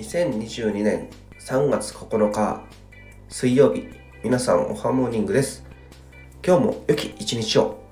2022年3月9日水曜日。皆さんおはモーニングです。今日も良き一日を。